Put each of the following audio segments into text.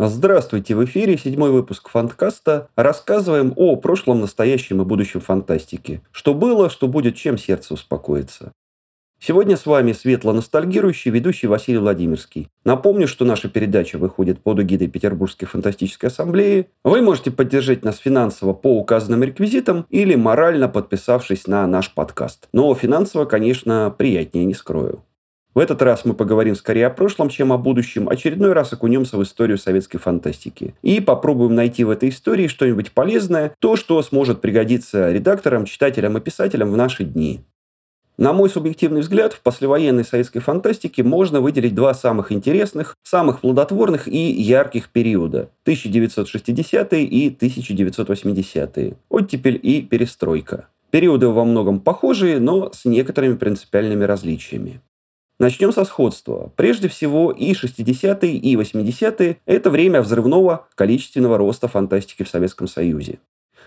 Здравствуйте, в эфире седьмой выпуск Фанткаста. Рассказываем о прошлом, настоящем и будущем фантастики. Что было, что будет, чем сердце успокоится. Сегодня с вами светло ностальгирующий ведущий Василий Владимирский. Напомню, что наша передача выходит под эгидой Петербургской фантастической ассамблеи. Вы можете поддержать нас финансово по указанным реквизитам или морально подписавшись на наш подкаст. Но финансово, конечно, приятнее не скрою. В этот раз мы поговорим скорее о прошлом, чем о будущем. Очередной раз окунемся в историю советской фантастики. И попробуем найти в этой истории что-нибудь полезное, то, что сможет пригодиться редакторам, читателям и писателям в наши дни. На мой субъективный взгляд, в послевоенной советской фантастике можно выделить два самых интересных, самых плодотворных и ярких периода – 1960-е и 1980-е, оттепель и перестройка. Периоды во многом похожие, но с некоторыми принципиальными различиями. Начнем со сходства. Прежде всего, и 60-е, и 80-е – это время взрывного количественного роста фантастики в Советском Союзе.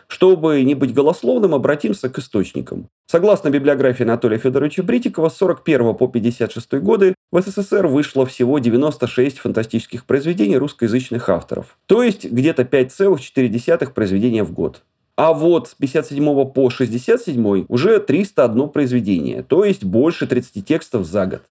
Чтобы не быть голословным, обратимся к источникам. Согласно библиографии Анатолия Федоровича Бритикова, с 41 по 56 годы в СССР вышло всего 96 фантастических произведений русскоязычных авторов. То есть где-то 5,4 произведения в год. А вот с 57 по 67 уже 301 произведение, то есть больше 30 текстов за год.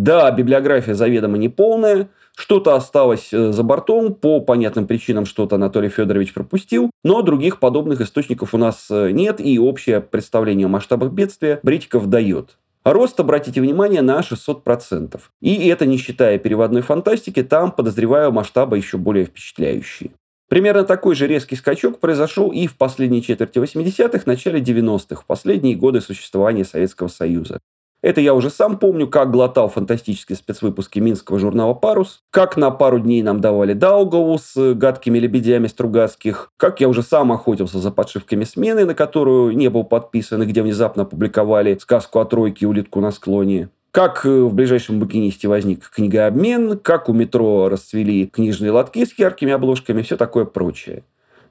Да, библиография заведомо неполная, что-то осталось э, за бортом, по понятным причинам что-то Анатолий Федорович пропустил, но других подобных источников у нас э, нет, и общее представление о масштабах бедствия Бритиков дает. Рост, обратите внимание, на 600%. И это не считая переводной фантастики, там, подозреваю, масштабы еще более впечатляющие. Примерно такой же резкий скачок произошел и в последней четверти 80-х, начале 90-х, в последние годы существования Советского Союза. Это я уже сам помню, как глотал фантастические спецвыпуски минского журнала «Парус», как на пару дней нам давали Даугаву с гадкими лебедями Стругацких, как я уже сам охотился за подшивками смены, на которую не был подписан, и где внезапно опубликовали сказку о тройке улитку на склоне. Как э, в ближайшем букинисте возник книгообмен, как у метро расцвели книжные лотки с яркими обложками, все такое прочее.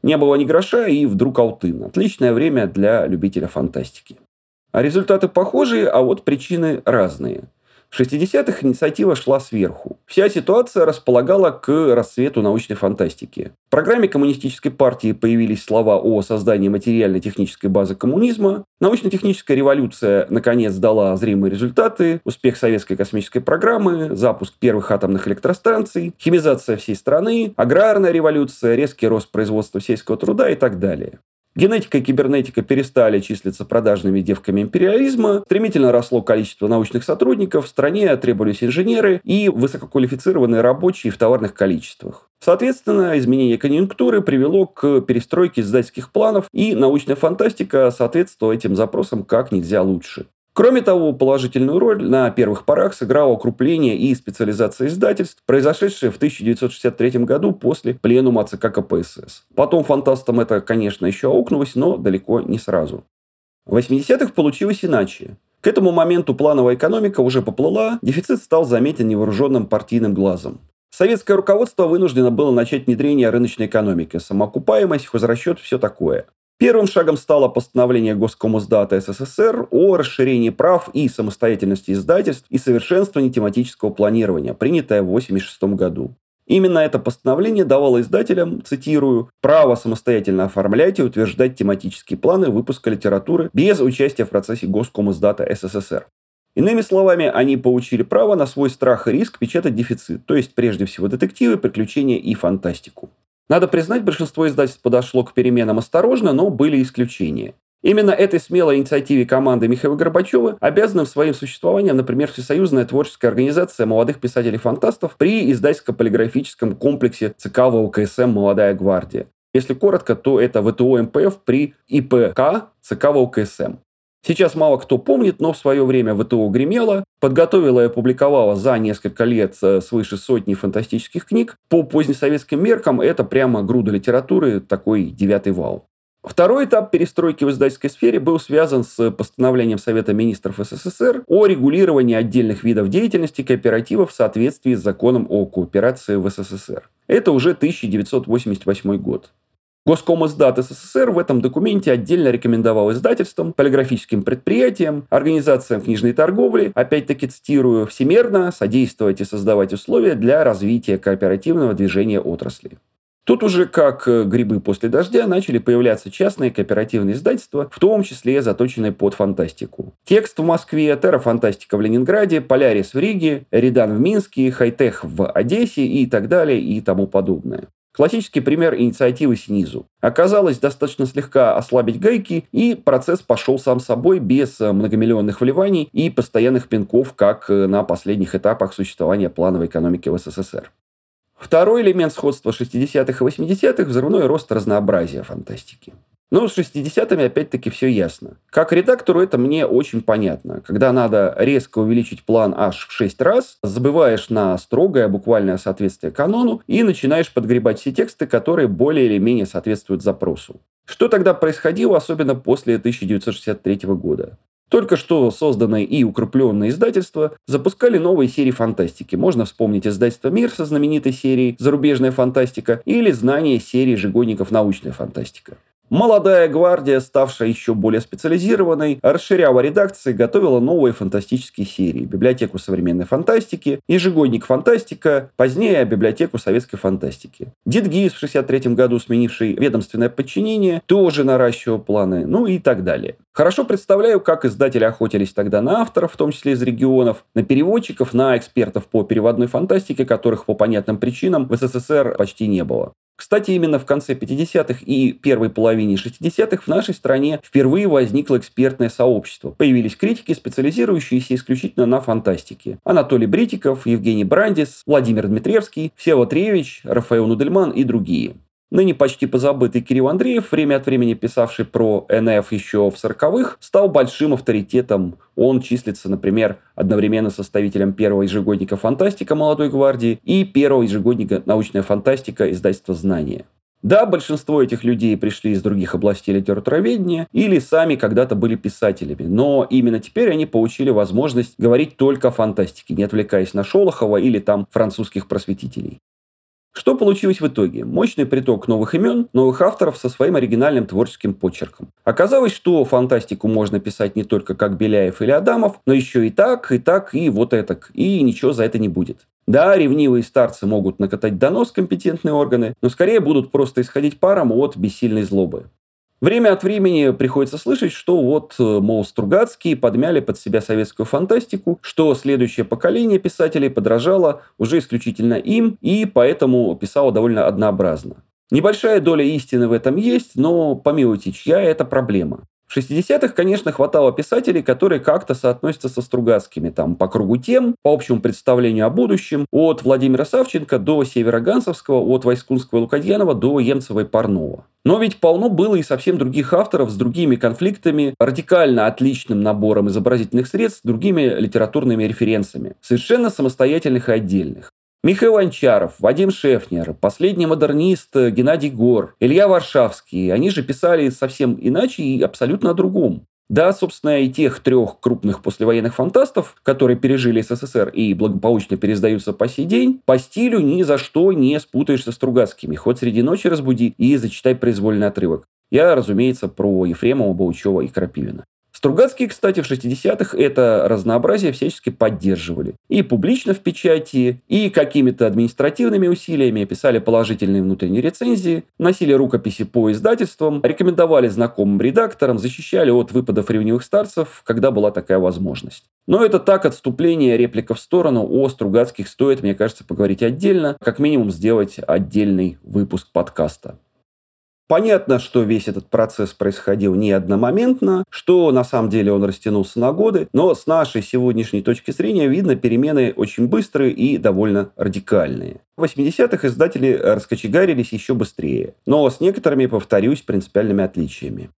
Не было ни гроша, и вдруг алтын. Отличное время для любителя фантастики. А результаты похожие, а вот причины разные. В 60-х инициатива шла сверху. Вся ситуация располагала к расцвету научной фантастики. В программе Коммунистической партии появились слова о создании материально-технической базы коммунизма. Научно-техническая революция наконец дала зримые результаты. Успех советской космической программы, запуск первых атомных электростанций, химизация всей страны, аграрная революция, резкий рост производства сельского труда и так далее. Генетика и кибернетика перестали числиться продажными девками империализма, стремительно росло количество научных сотрудников, в стране требовались инженеры и высококвалифицированные рабочие в товарных количествах. Соответственно, изменение конъюнктуры привело к перестройке издательских планов, и научная фантастика соответствовала этим запросам как нельзя лучше. Кроме того, положительную роль на первых порах сыграло укрупление и специализация издательств, произошедшее в 1963 году после пленума ЦК КПСС. Потом фантастам это, конечно, еще аукнулось, но далеко не сразу. В 80-х получилось иначе. К этому моменту плановая экономика уже поплыла, дефицит стал заметен невооруженным партийным глазом. Советское руководство вынуждено было начать внедрение рыночной экономики, самоокупаемость, хозрасчет, все такое. Первым шагом стало постановление Госкомиздата СССР о расширении прав и самостоятельности издательств и совершенствовании тематического планирования, принятое в 1986 году. Именно это постановление давало издателям, цитирую, право самостоятельно оформлять и утверждать тематические планы выпуска литературы без участия в процессе Госкомиздата СССР. Иными словами, они получили право на свой страх и риск печатать дефицит, то есть прежде всего детективы, приключения и фантастику. Надо признать, большинство издательств подошло к переменам осторожно, но были исключения. Именно этой смелой инициативе команды Михаила Горбачева обязана своим существованием, например, Всесоюзная творческая организация молодых писателей-фантастов при издательско-полиграфическом комплексе ЦК ВЛКСМ «Молодая гвардия». Если коротко, то это ВТО МПФ при ИПК ЦК ВЛКСМ. Сейчас мало кто помнит, но в свое время ВТО гремело, подготовила и опубликовала за несколько лет э, свыше сотни фантастических книг. По позднесоветским меркам это прямо груда литературы, такой девятый вал. Второй этап перестройки в издательской сфере был связан с постановлением Совета министров СССР о регулировании отдельных видов деятельности кооперативов в соответствии с законом о кооперации в СССР. Это уже 1988 год. Госкомиздат СССР в этом документе отдельно рекомендовал издательствам, полиграфическим предприятиям, организациям книжной торговли, опять-таки цитирую, всемерно содействовать и создавать условия для развития кооперативного движения отрасли. Тут уже, как э, грибы после дождя, начали появляться частные кооперативные издательства, в том числе заточенные под фантастику. Текст в Москве, Террафантастика в Ленинграде, Полярис в Риге, Эридан в Минске, Хайтех в Одессе и так далее и тому подобное. Классический пример инициативы снизу. Оказалось достаточно слегка ослабить гайки, и процесс пошел сам собой без э, многомиллионных вливаний и постоянных пинков, как э, на последних этапах существования плановой экономики в СССР. Второй элемент сходства 60-х и 80-х – взрывной рост разнообразия фантастики. Но с 60-ми опять-таки все ясно. Как редактору это мне очень понятно. Когда надо резко увеличить план аж в 6 раз, забываешь на строгое буквальное соответствие канону и начинаешь подгребать все тексты, которые более или менее соответствуют запросу. Что тогда происходило, особенно после 1963 года? Только что созданные и укрепленные издательства запускали новые серии фантастики. Можно вспомнить издательство «Мир» со знаменитой серией «Зарубежная фантастика» или «Знание» серии ежегодников «Научная фантастика». Молодая гвардия, ставшая еще более специализированной, расширяла редакции, готовила новые фантастические серии. Библиотеку современной фантастики, ежегодник фантастика, позднее библиотеку советской фантастики. Дидгиз в 1963 году, сменивший ведомственное подчинение, тоже наращивал планы, ну и так далее. Хорошо представляю, как издатели охотились тогда на авторов, в том числе из регионов, на переводчиков, на экспертов по переводной фантастике, которых по понятным причинам в СССР почти не было. Кстати, именно в конце 50-х и первой половине 60-х в нашей стране впервые возникло экспертное сообщество. Появились критики, специализирующиеся исключительно на фантастике. Анатолий Бритиков, Евгений Брандис, Владимир Дмитриевский, Всеволод Ревич, Рафаэл Нудельман и другие. Ныне почти позабытый Кирилл Андреев, время от времени писавший про НФ еще в 40-х, стал большим авторитетом. Он числится, например, одновременно составителем первого ежегодника «Фантастика» молодой гвардии и первого ежегодника «Научная фантастика» издательства «Знания». Да, большинство этих людей пришли из других областей литературоведения или сами когда-то были писателями, но именно теперь они получили возможность говорить только о фантастике, не отвлекаясь на Шолохова или там французских просветителей. Что получилось в итоге? Мощный приток новых имен, новых авторов со своим оригинальным творческим почерком. Оказалось, что фантастику можно писать не только как Беляев или Адамов, но еще и так, и так, и вот этак. И ничего за это не будет. Да, ревнивые старцы могут накатать донос компетентные органы, но скорее будут просто исходить паром от бессильной злобы. Время от времени приходится слышать, что вот, э, мол, Стругацкие подмяли под себя советскую фантастику, что следующее поколение писателей подражало уже исключительно им и поэтому писало довольно однообразно. Небольшая доля истины в этом есть, но, помилуйте, чья это проблема? В 60-х, конечно, хватало писателей, которые как-то соотносятся со Стругацкими, там, по кругу тем, по общему представлению о будущем, от Владимира Савченко до Северогансовского, от Войскунского и Лукадьянова до Емцева и Парнова. Но ведь полно было и совсем других авторов с другими конфликтами, радикально отличным набором изобразительных средств, другими литературными референсами, совершенно самостоятельных и отдельных. Михаил Анчаров, Вадим Шефнер, последний модернист Геннадий Гор, Илья Варшавский. Они же писали совсем иначе и абсолютно о другом. Да, собственно, и тех трех крупных послевоенных фантастов, которые пережили СССР и благополучно пересдаются по сей день, по стилю ни за что не спутаешься с Стругацкими. Хоть среди ночи разбуди и зачитай произвольный отрывок. Я, разумеется, про Ефремова, Баучева и Крапивина. Стругацкие, кстати, в 60-х это разнообразие всячески поддерживали. И публично в печати, и какими-то административными усилиями писали положительные внутренние рецензии, носили рукописи по издательствам, рекомендовали знакомым редакторам, защищали от выпадов ревнивых старцев, когда была такая возможность. Но это так отступление, реплика в сторону. О Стругацких стоит, мне кажется, поговорить отдельно, как минимум сделать отдельный выпуск подкаста. Понятно, что весь этот процесс происходил не одномоментно, что на самом деле он растянулся на годы, но с нашей сегодняшней точки зрения видно перемены очень быстрые и довольно радикальные. В 80-х издатели раскочегарились еще быстрее, но с некоторыми, повторюсь, принципиальными отличиями.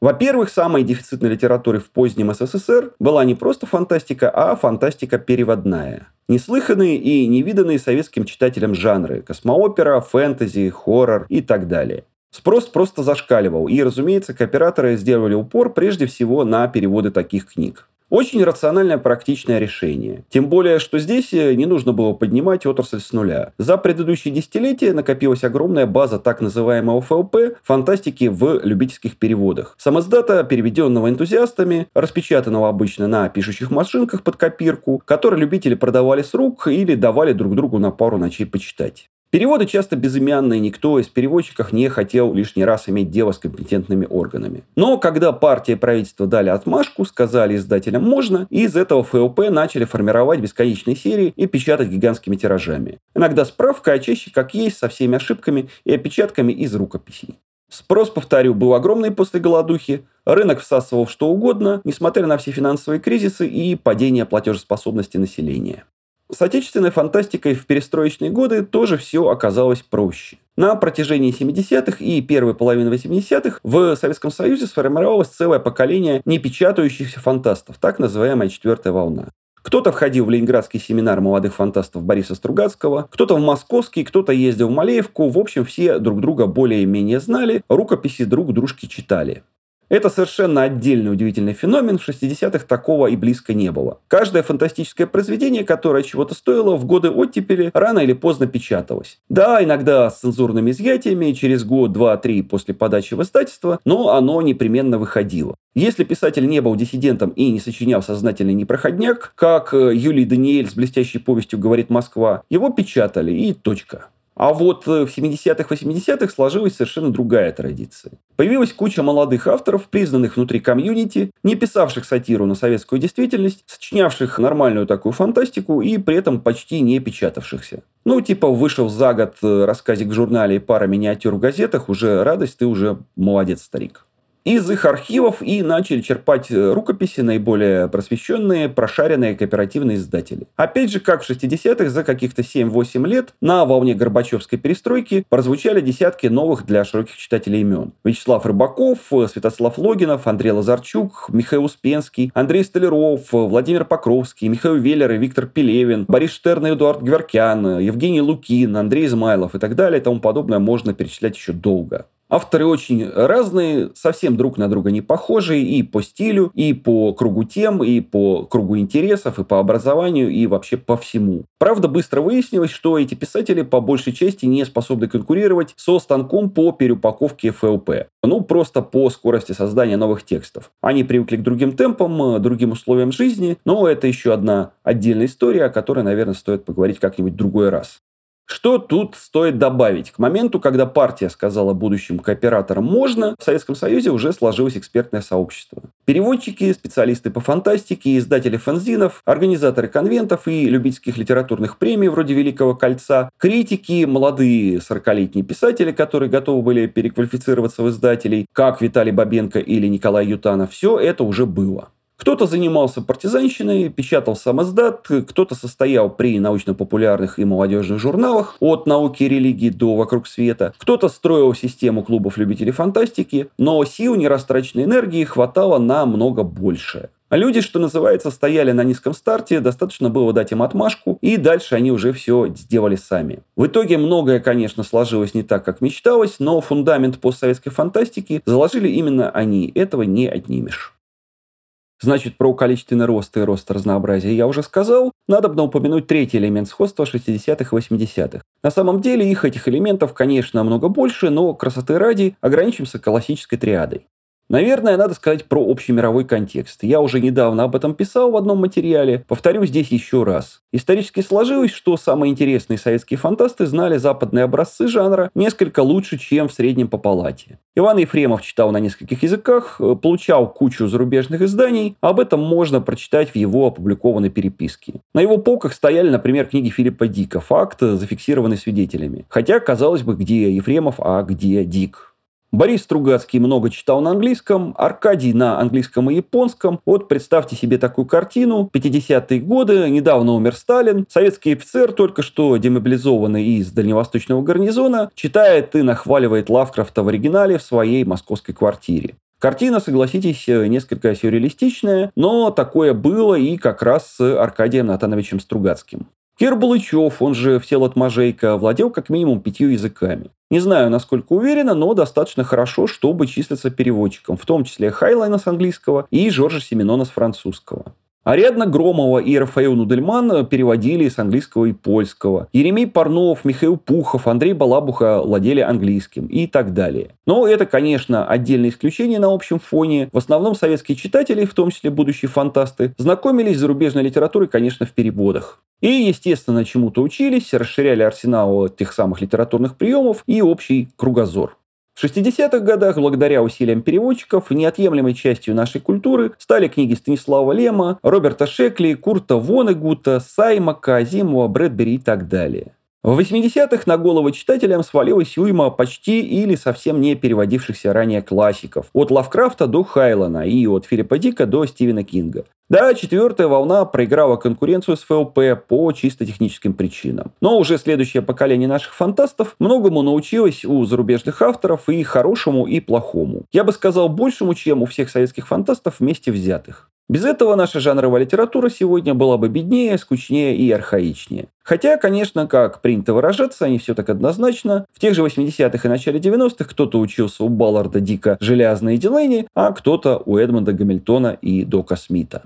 Во-первых, самой дефицитной литературой в позднем СССР была не просто фантастика, а фантастика переводная. Неслыханные и невиданные советским читателям жанры – космоопера, фэнтези, хоррор и так далее. Спрос просто зашкаливал, и, разумеется, кооператоры сделали упор прежде всего на переводы таких книг. Очень рациональное практичное решение. Тем более, что здесь э, не нужно было поднимать отрасль с нуля. За предыдущие десятилетия накопилась огромная база так называемого ФЛП, фантастики в любительских переводах. Сам издата, переведенного энтузиастами, распечатанного обычно на пишущих машинках под копирку, которые любители продавали с рук или давали друг другу на пару ночей почитать. Переводы часто безымянные, никто из переводчиков не хотел лишний раз иметь дело с компетентными органами. Но когда партия и правительство дали отмашку, сказали издателям можно, и из этого ФЛП начали формировать бесконечные серии и печатать гигантскими тиражами. Иногда справка, а чаще как есть, со всеми ошибками и опечатками из рукописей. Спрос, повторю, был огромный после голодухи, рынок всасывал что угодно, несмотря на все финансовые кризисы и падение платежеспособности населения. С отечественной фантастикой в перестроечные годы тоже все оказалось проще. На протяжении 70-х и первой половины 80-х в Советском Союзе сформировалось целое поколение непечатающихся фантастов, так называемая четвертая волна. Кто-то входил в Ленинградский семинар молодых фантастов Бориса Стругацкого, кто-то в Московский, кто-то ездил в Малеевку. В общем, все друг друга более-менее знали, рукописи друг дружки читали. Это совершенно отдельный удивительный феномен. В 60-х такого и близко не было. Каждое фантастическое произведение, которое чего-то стоило, в годы оттепели рано или поздно печаталось. Да, иногда с цензурными изъятиями, через год, два, три после подачи в издательство, но оно непременно выходило. Если писатель не был диссидентом и не сочинял сознательный непроходняк, как э, Юлий Даниэль с блестящей повестью «Говорит Москва», его печатали и точка. А вот э, в 70-х, 80-х сложилась совершенно другая традиция. Появилась куча молодых авторов, признанных внутри комьюнити, не писавших сатиру на советскую действительность, сочинявших нормальную такую фантастику и при этом почти не печатавшихся. Ну, типа, вышел за год э, рассказик в журнале и пара миниатюр в газетах, уже радость, ты уже молодец, старик из их архивов и начали черпать э, рукописи наиболее просвещенные, прошаренные кооперативные издатели. Опять же, как в 60-х, за каких-то 7-8 лет на волне Горбачевской перестройки прозвучали десятки новых для широких читателей имен. Вячеслав Рыбаков, Святослав Логинов, Андрей Лазарчук, Михаил Успенский, Андрей Столяров, Владимир Покровский, Михаил Веллер и Виктор Пелевин, Борис Штерн и Эдуард Гверкян, Евгений Лукин, Андрей Измайлов и так далее и тому подобное можно перечислять еще долго. Авторы очень разные, совсем друг на друга не похожие и по стилю, и по кругу тем, и по кругу интересов, и по образованию, и вообще по всему. Правда, быстро выяснилось, что эти писатели по большей части не способны конкурировать со станком по переупаковке ФЛП. Ну, просто по скорости создания новых текстов. Они привыкли к другим темпам, другим условиям жизни, но это еще одна отдельная история, о которой, наверное, стоит поговорить как-нибудь другой раз. Что тут стоит добавить? К моменту, когда партия сказала будущим кооператорам «можно», в Советском Союзе уже сложилось экспертное сообщество. Переводчики, специалисты по фантастике, издатели фанзинов, организаторы конвентов и любительских литературных премий вроде «Великого кольца», критики, молодые 40-летние писатели, которые готовы были переквалифицироваться в издателей, как Виталий Бабенко или Николай Ютанов, все это уже было. Кто-то занимался партизанщиной, печатал сам издат, кто-то состоял при научно-популярных и молодежных журналах от науки и религии до вокруг света, кто-то строил систему клубов любителей фантастики, но сил нерастраченной энергии хватало на много больше. А люди, что называется, стояли на низком старте, достаточно было дать им отмашку, и дальше они уже все сделали сами. В итоге многое, конечно, сложилось не так, как мечталось, но фундамент постсоветской фантастики заложили именно они, этого не отнимешь. Значит, про количественный рост и рост разнообразия я уже сказал. Надо бы упомянуть третий элемент сходства 60-х и 80-х. На самом деле их этих элементов, конечно, много больше, но красоты ради ограничимся классической триадой. Наверное, надо сказать про общемировой контекст. Я уже недавно об этом писал в одном материале. Повторю здесь еще раз. Исторически сложилось, что самые интересные советские фантасты знали западные образцы жанра несколько лучше, чем в среднем по палате. Иван Ефремов читал на нескольких языках, э, получал кучу зарубежных изданий. Об этом можно прочитать в его опубликованной переписке. На его полках стояли, например, книги Филиппа Дика «Факт», зафиксированный свидетелями. Хотя, казалось бы, где Ефремов, а где Дик. Борис Стругацкий много читал на английском, Аркадий на английском и японском. Вот представьте себе такую картину. 50-е годы, недавно умер Сталин, советский офицер, только что демобилизованный из дальневосточного гарнизона, читает и нахваливает Лавкрафта в оригинале в своей московской квартире. Картина, согласитесь, несколько сюрреалистичная, но такое было и как раз с Аркадием Натановичем Стругацким. Кир Булычев, он же Всеволод Можейко, владел как минимум пятью языками. Не знаю, насколько уверенно, но достаточно хорошо, чтобы числиться переводчиком, в том числе Хайнлайна с английского и Жоржа Сименона с французского. Ариадна Громова и Рафаэл Нудельман переводили с английского и польского. Еремей Парнов, Михаил Пухов, Андрей Балабуха владели английским и так далее. Но это, конечно, отдельное исключение на общем фоне. В основном советские читатели, в том числе будущие фантасты, знакомились с зарубежной литературой, конечно, в переводах. И, естественно, чему-то учились, расширяли арсенал тех самых литературных приемов и общий кругозор. В 60-х годах, благодаря усилиям переводчиков, неотъемлемой частью нашей культуры стали книги Станислава Лема, Роберта Шекли, Курта Вонегута, Саймака, Азимова, Брэдбери и так далее. В 80-х на головы читателям свалилась уйма почти или совсем не переводившихся ранее классиков. От Лавкрафта до Хайлана и от Филиппа Дика до Стивена Кинга. Да, четвертая волна проиграла конкуренцию с ФЛП по чисто техническим причинам. Но уже следующее поколение наших фантастов многому научилось у зарубежных авторов и хорошему, и плохому. Я бы сказал большему, чем у всех советских фантастов вместе взятых. Без этого наша жанровая литература сегодня была бы беднее, скучнее и архаичнее. Хотя, конечно, как принято выражаться, не все так однозначно. В тех же 80-х и начале 90-х кто-то учился у Балларда Дика «Железные Дилейни», а кто-то у Эдмонда Гамильтона и Дока Смита.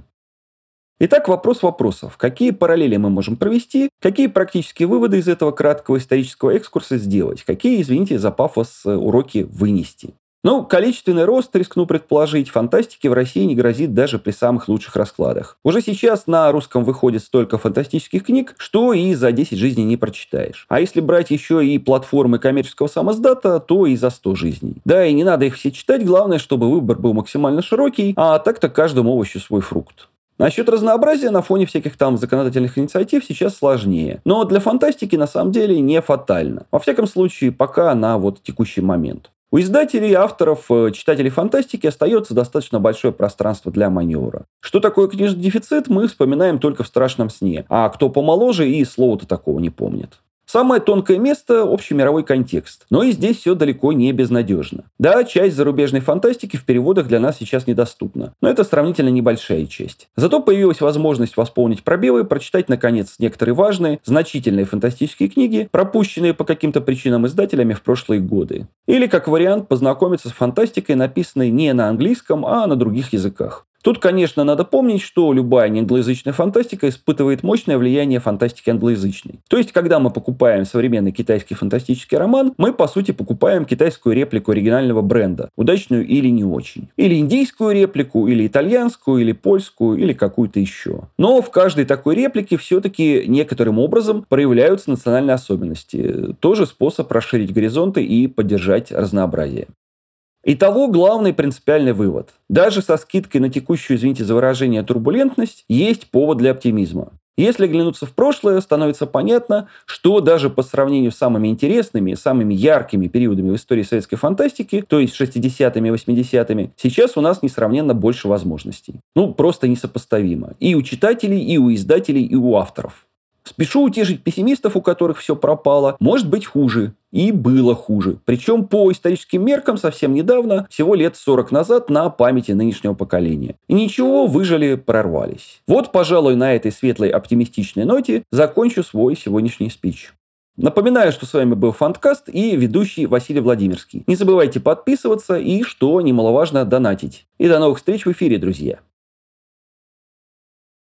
Итак, вопрос вопросов. Какие параллели мы можем провести? Какие практические выводы из этого краткого исторического экскурса сделать? Какие, извините за пафос, уроки вынести? Ну, количественный рост, рискну предположить, фантастики в России не грозит даже при самых лучших раскладах. Уже сейчас на русском выходит столько фантастических книг, что и за 10 жизней не прочитаешь. А если брать еще и платформы коммерческого самоздата, то и за 100 жизней. Да, и не надо их все читать, главное, чтобы выбор был максимально широкий, а так-то каждому овощу свой фрукт. Насчет разнообразия на фоне всяких там законодательных инициатив сейчас сложнее. Но для фантастики на самом деле не фатально. Во всяком случае, пока на вот текущий момент. У издателей, авторов, э, читателей фантастики остается достаточно большое пространство для маневра. Что такое книжный дефицит, мы вспоминаем только в страшном сне. А кто помоложе и слова-то такого не помнит. Самое тонкое место – общий мировой контекст. Но и здесь все далеко не безнадежно. Да, часть зарубежной фантастики в переводах для нас сейчас недоступна. Но это сравнительно небольшая часть. Зато появилась возможность восполнить пробелы, прочитать, наконец, некоторые важные, значительные фантастические книги, пропущенные по каким-то причинам издателями в прошлые годы. Или, как вариант, познакомиться с фантастикой, написанной не на английском, а на других языках. Тут, конечно, надо помнить, что любая неанглоязычная фантастика испытывает мощное влияние фантастики англоязычной. То есть, когда мы покупаем современный китайский фантастический роман, мы, по сути, покупаем китайскую реплику оригинального бренда, удачную или не очень. Или индийскую реплику, или итальянскую, или польскую, или какую-то еще. Но в каждой такой реплике все-таки некоторым образом проявляются национальные особенности. Тоже способ расширить горизонты и поддержать разнообразие. Итого главный принципиальный вывод. Даже со скидкой на текущую, извините за выражение, турбулентность, есть повод для оптимизма. Если глянуться в прошлое, становится понятно, что даже по сравнению с самыми интересными, самыми яркими периодами в истории советской фантастики, то есть 60-ми и 80-ми, сейчас у нас несравненно больше возможностей. Ну, просто несопоставимо. И у читателей, и у издателей, и у авторов. Спешу утешить пессимистов, у которых все пропало. Может быть хуже. И было хуже. Причем по историческим меркам совсем недавно, всего лет 40 назад, на памяти нынешнего поколения. И ничего, выжили, прорвались. Вот, пожалуй, на этой светлой оптимистичной ноте закончу свой сегодняшний спич. Напоминаю, что с вами был Фанткаст и ведущий Василий Владимирский. Не забывайте подписываться и, что немаловажно, донатить. И до новых встреч в эфире, друзья.